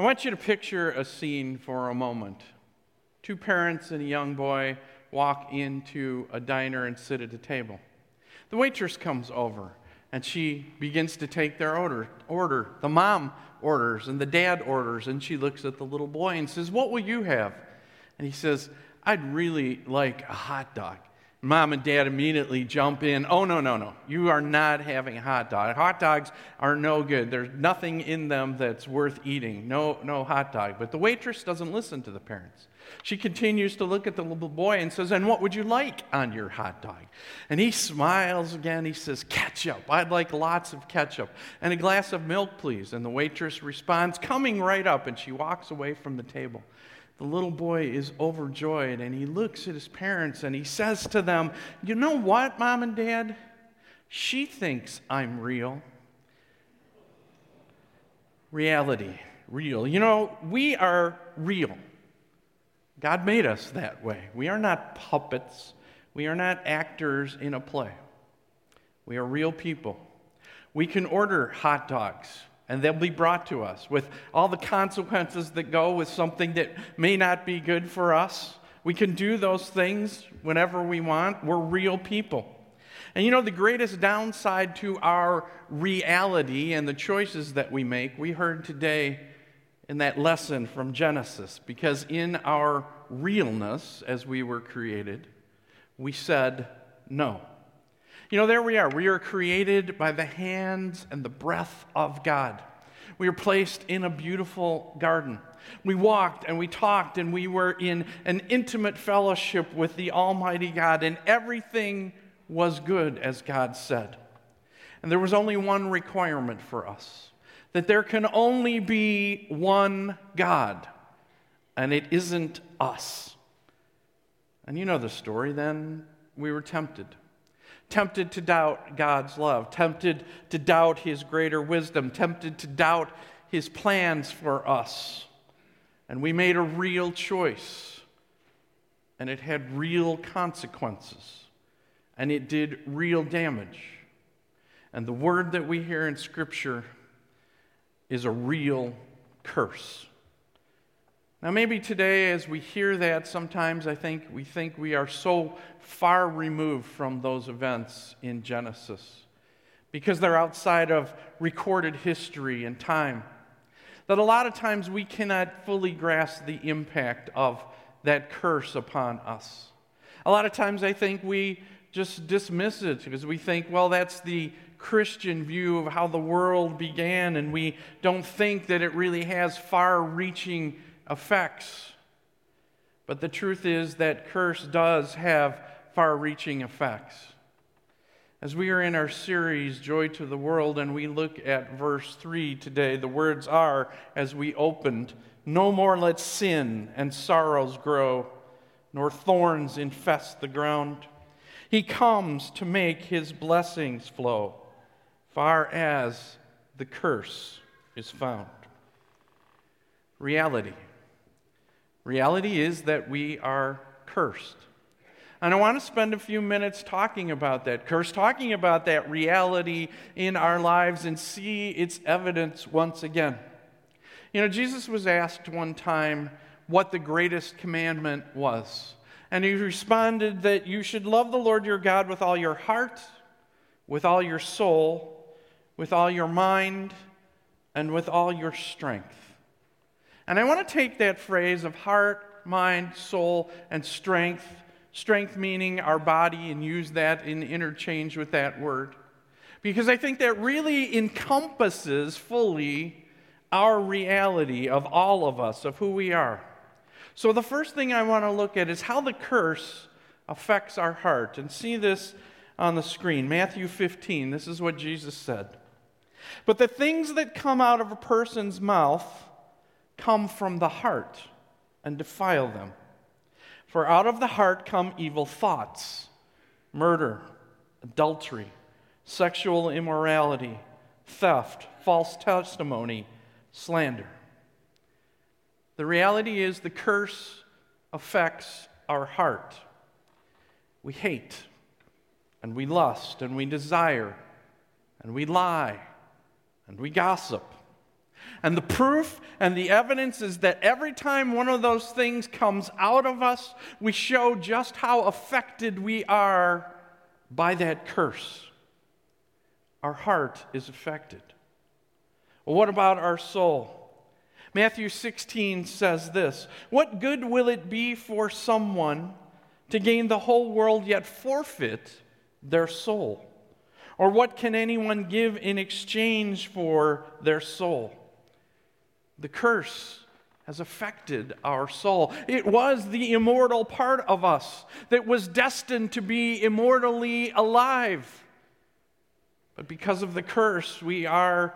I want you to picture a scene for a moment. Two parents and a young boy walk into a diner and sit at a table. The waitress comes over and she begins to take their order. order. The mom orders and the dad orders, and she looks at the little boy and says, What will you have? And he says, I'd really like a hot dog. Mom and dad immediately jump in. Oh, no, no, no. You are not having a hot dog. Hot dogs are no good. There's nothing in them that's worth eating. No, no hot dog. But the waitress doesn't listen to the parents. She continues to look at the little boy and says, And what would you like on your hot dog? And he smiles again. He says, Ketchup. I'd like lots of ketchup. And a glass of milk, please. And the waitress responds, Coming right up. And she walks away from the table. The little boy is overjoyed and he looks at his parents and he says to them, You know what, mom and dad? She thinks I'm real. Reality, real. You know, we are real. God made us that way. We are not puppets, we are not actors in a play. We are real people. We can order hot dogs and they'll be brought to us with all the consequences that go with something that may not be good for us. We can do those things whenever we want. We're real people. And you know, the greatest downside to our reality and the choices that we make, we heard today in that lesson from Genesis, because in our realness, as we were created, we said no. You know, there we are. We are created by the hands and the breath of God. We were placed in a beautiful garden. We walked and we talked and we were in an intimate fellowship with the Almighty God, and everything was good, as God said. And there was only one requirement for us that there can only be one God, and it isn't us. And you know the story, then we were tempted tempted to doubt God's love, tempted to doubt His greater wisdom, tempted to doubt His plans for us. And we made a real choice, and it had real consequences, and it did real damage. And the word that we hear in Scripture is a real curse. Now, maybe today, as we hear that, sometimes I think we think we are so far removed from those events in Genesis because they're outside of recorded history and time that a lot of times we cannot fully grasp the impact of that curse upon us. A lot of times I think we just dismiss it because we think, well, that's the Christian view of how the world began, and we don't think that it really has far reaching effects. But the truth is that curse does have far reaching effects. As we are in our series, Joy to the World, and we look at verse 3 today, the words are, as we opened, No more let sin and sorrows grow, nor thorns infest the ground. He comes to make his blessings flow, far as the curse is found. Reality. Reality is that we are cursed. And I want to spend a few minutes talking about that curse, talking about that reality in our lives and see its evidence once again. You know, Jesus was asked one time what the greatest commandment was. And he responded that you should love the Lord your God with all your heart, with all your soul, with all your mind, and with all your strength. And I want to take that phrase of heart, mind, soul, and strength, strength meaning our body, and use that in interchange with that word. Because I think that really encompasses fully our reality of all of us, of who we are. So, the first thing I want to look at is how the curse affects our heart. And see this on the screen Matthew 15. This is what Jesus said. But the things that come out of a person's mouth, come from the heart and defile them. For out of the heart come evil thoughts, murder, adultery, sexual immorality, theft, false testimony, slander. The reality is the curse affects our heart. We hate, and we lust, and we desire, and we lie, and we gossip And the proof and the evidence is that every time one of those things comes out of us, we show just how affected we are by that curse. Our heart is affected. Well, what about our soul? Matthew 16 says this What good will it be for someone to gain the whole world yet forfeit their soul? Or what can anyone give in exchange for their soul? The curse has affected our soul. It was the immortal part of us that was destined to be immortally alive. But because of the curse, we are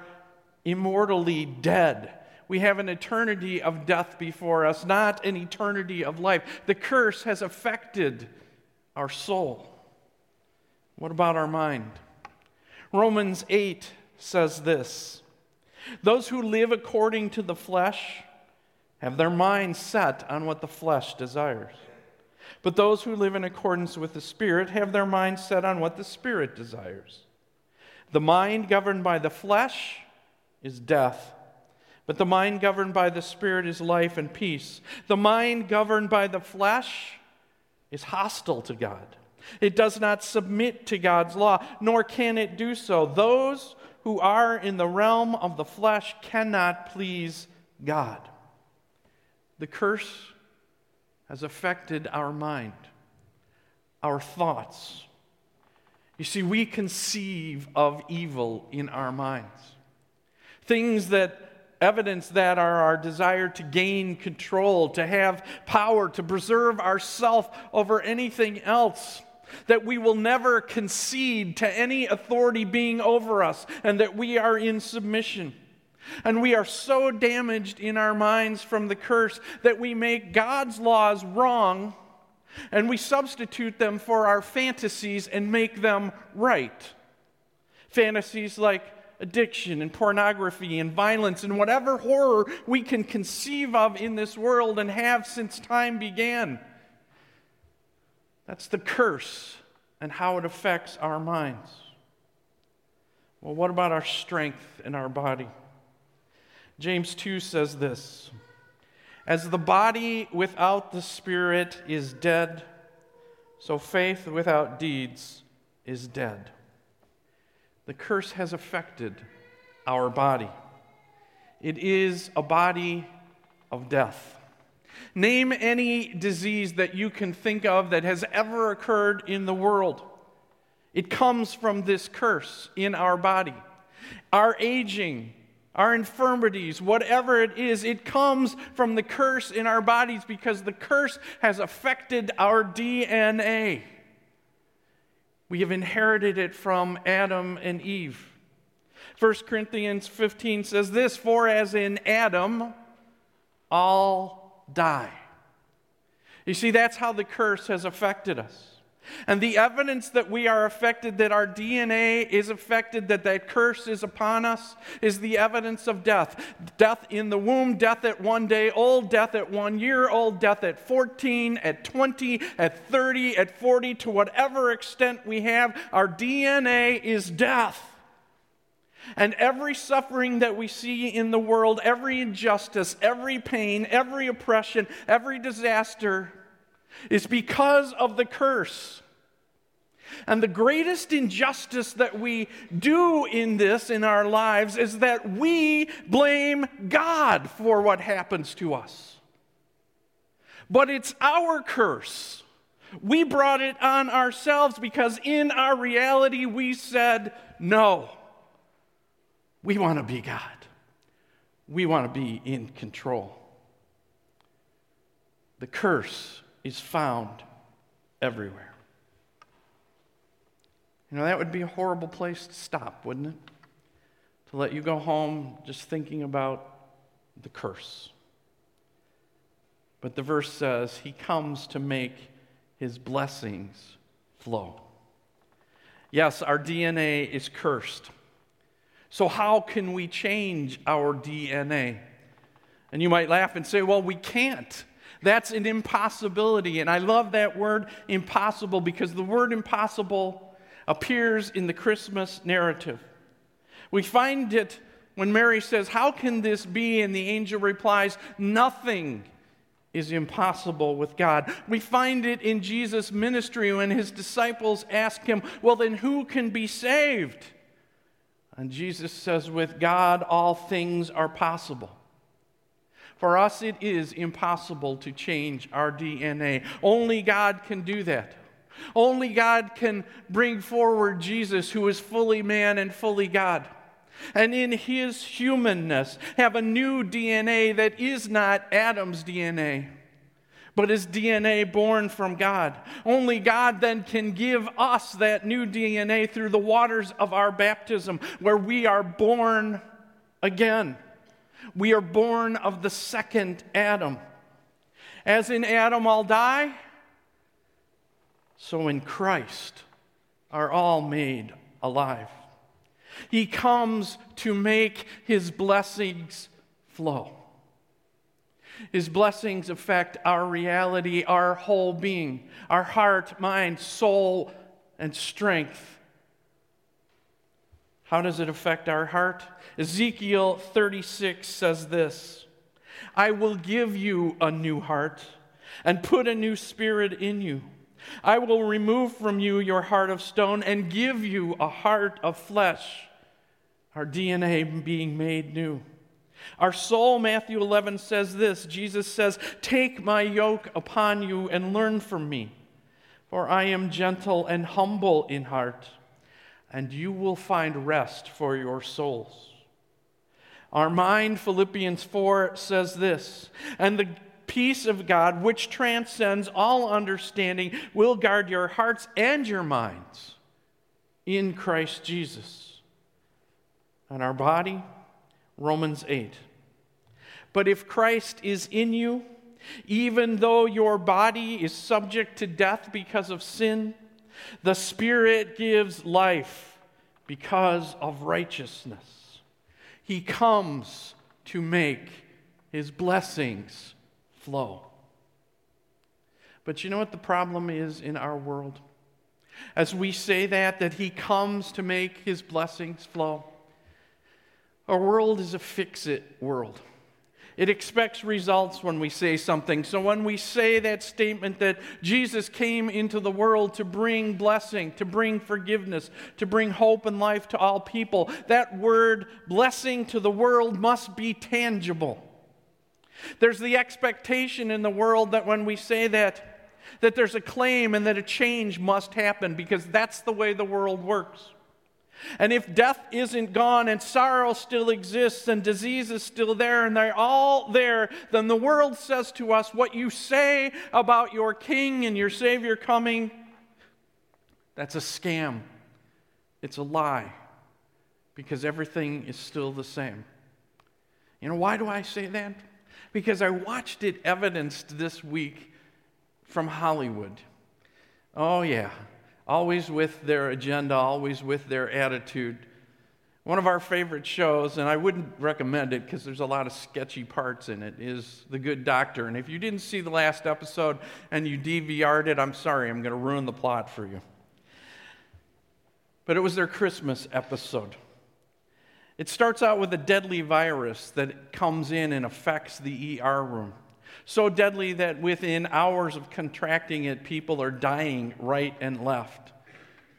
immortally dead. We have an eternity of death before us, not an eternity of life. The curse has affected our soul. What about our mind? Romans 8 says this Those who live according to the flesh have their mind set on what the flesh desires. But those who live in accordance with the Spirit have their mind set on what the Spirit desires. The mind governed by the flesh is death, but the mind governed by the Spirit is life and peace. The mind governed by the flesh is hostile to God. It does not submit to God's law, nor can it do so. Those who are in the realm of the flesh cannot please God. The curse has affected our mind, our thoughts. You see, we conceive of evil in our minds. Things that evidence that are our desire to gain control, to have power, to preserve ourself over anything else that we will never concede to any authority being over us, and that we are in submission. And we are so damaged in our minds from the curse that we make God's laws wrong and we substitute them for our fantasies and make them right. Fantasies like addiction and pornography and violence and whatever horror we can conceive of in this world and have since time began. That's the curse and how it affects our minds. Well, what about our strength in our body? James 2 says this As the body without the spirit is dead, so faith without deeds is dead. The curse has affected our body. It is a body of death. Name any disease that you can think of that has ever occurred in the world. It comes from this curse in our body. Our aging, our infirmities, whatever it is, it comes from the curse in our bodies because the curse has affected our DNA. We have inherited it from Adam and Eve. 1 Corinthians 15 says this For as in Adam, all die. You see, that's how the curse has affected us. And the evidence that we are affected, that our DNA is affected, that that curse is upon us, is the evidence of death. Death in the womb, death at one day old, death at one year old, death at 14, at 20, at 30, at 40, to whatever extent we have, our DNA is death. And every suffering that we see in the world, every injustice, every pain, every oppression, every disaster is because of the curse. And the greatest injustice that we do in this in our lives is that we blame God for what happens to us. But it's our curse. We brought it on ourselves because in our reality we said no. We want to be God. We want to be in control. The curse is found everywhere. You know, that would be a horrible place to stop, wouldn't it? To let you go home just thinking about the curse. But the verse says, He comes to make His blessings flow. Yes, our DNA is cursed. So, how can we change our DNA? And you might laugh and say, well, we can't. That's an impossibility. And I love that word impossible because the word impossible appears in the Christmas narrative. We find it When Mary says, How can this be? And the angel replies, Nothing is impossible with God. We find it in Jesus' ministry when his disciples ask him, Well, then who can be saved? And Jesus says, With God, all things are possible. For us, it is impossible to change our DNA. Only God can do that. Only God can bring forward Jesus, who is fully man and fully God. And in his humanness, have a new DNA that is not Adam's DNA, but is DNA born from God. Only God then can give us that new DNA through the waters of our baptism, where we are born again. We are born of the second Adam. As in Adam, all die so in Christ are all made alive. He comes to make his blessings flow. His blessings affect our reality, our whole being, our heart, mind, soul, and strength. How does it affect our heart? Ezekiel 36 says this I will give you a new heart and put a new spirit in you. I will remove from you your heart of stone and give you a heart of flesh, our DNA being made new. Our soul, Matthew 11 says this Jesus says, Take my yoke upon you and learn from me, for I am gentle and humble in heart, and you will find rest for your souls. Our mind, Philippians 4 says this, and the peace of God, which transcends all understanding, will guard your hearts and your minds in Christ Jesus. And our body, Romans 8. But if Christ is in you, even though your body is subject to death because of sin, the Spirit gives life because of righteousness. He comes to make his blessings flow. But you know what the problem is in our world? As we say that, that He comes to make His blessings flow, our world is a fix it world. It expects results when we say something. So when we say that statement that Jesus came into the world to bring blessing, to bring forgiveness, to bring hope and life to all people, that word blessing to the world must be tangible. There's the expectation in the world that when we say that, that there's a claim and that a change must happen because that's the way the world works. And if death isn't gone and sorrow still exists and disease is still there and they're all there, then the world says to us, What you say about your king and your savior coming, that's a scam. It's a lie because everything is still the same. You know, why do I say that? because I watched it evidenced this week from Hollywood. Oh, yeah, always with their agenda, always with their attitude. One of our favorite shows, and I wouldn't recommend it because there's a lot of sketchy parts in it, is The Good Doctor. And if you didn't see the last episode and you DVR'd it, I'm sorry, I'm going to ruin the plot for you. But it was their Christmas episode. It starts out with a deadly virus that comes in and affects the ER room. So deadly that within hours of contracting it, people are dying right and left.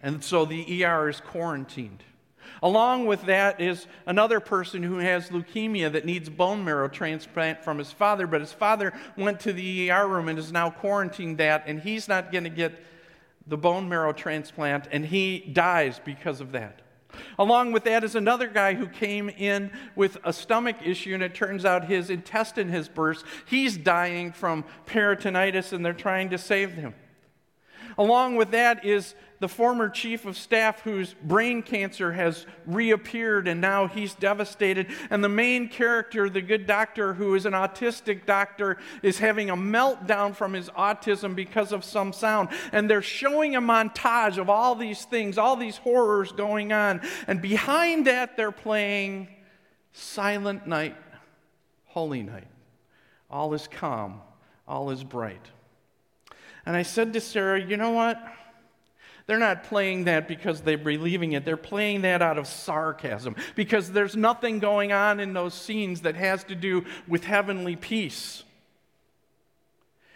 And so the ER is quarantined. Along with that is another person who has leukemia that needs bone marrow transplant from his father, but his father went to the ER room and is now quarantined that, and he's not going to get the bone marrow transplant, and he dies because of that. Along with that is another guy who came in with a stomach issue, and it turns out his intestine has burst. He's dying from peritonitis, and they're trying to save him. Along with that is the former chief of staff whose brain cancer has reappeared and now he's devastated. And the main character, the good doctor who is an autistic doctor, is having a meltdown from his autism because of some sound. And they're showing a montage of all these things, all these horrors going on. And behind that, they're playing Silent Night, Holy Night. All is calm, all is bright. And I said to Sarah, you know what? They're not playing that because they're believing it. They're playing that out of sarcasm because there's nothing going on in those scenes that has to do with heavenly peace.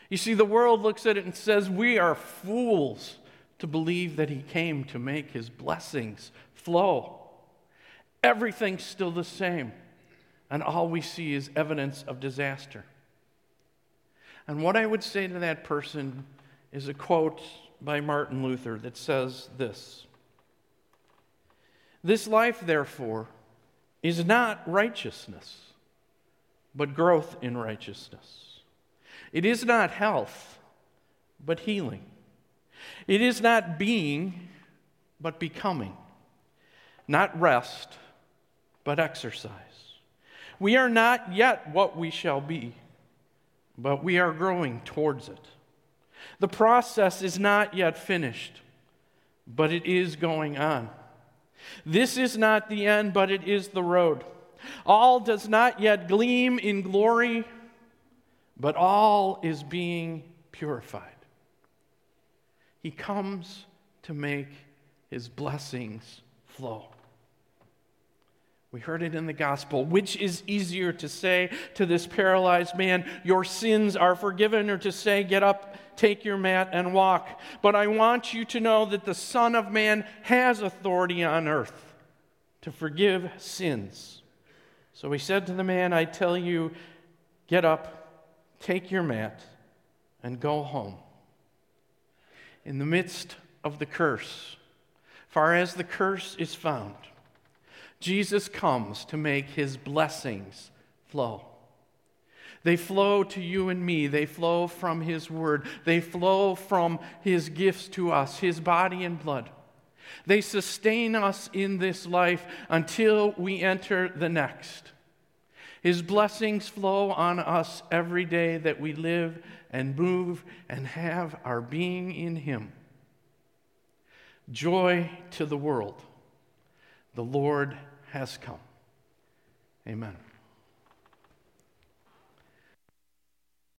You see, the world looks at it and says, We are fools to believe that He came to make His blessings flow. Everything's still the same, and all we see is evidence of disaster. And what I would say to that person is a quote by Martin Luther that says this This life, therefore, is not righteousness, but growth in righteousness. It is not health, but healing. It is not being, but becoming. Not rest, but exercise. We are not yet what we shall be, but we are growing towards it. The process is not yet finished, but it is going on. This is not the end, but it is the road. All does not yet gleam in glory, but all is being purified. He comes to make his blessings flow. We heard it in the gospel. Which is easier to say to this paralyzed man, Your sins are forgiven, or to say, Get up, take your mat, and walk? But I want you to know that the Son of Man has authority on earth to forgive sins. So he said to the man, I tell you, get up, take your mat, and go home. In the midst of the curse, far as the curse is found, Jesus comes to make his blessings flow. They flow to you and me. They flow from his word. They flow from his gifts to us, his body and blood. They sustain us in this life until we enter the next. His blessings flow on us every day that we live and move and have our being in him. Joy to the world. The Lord has come. Amen.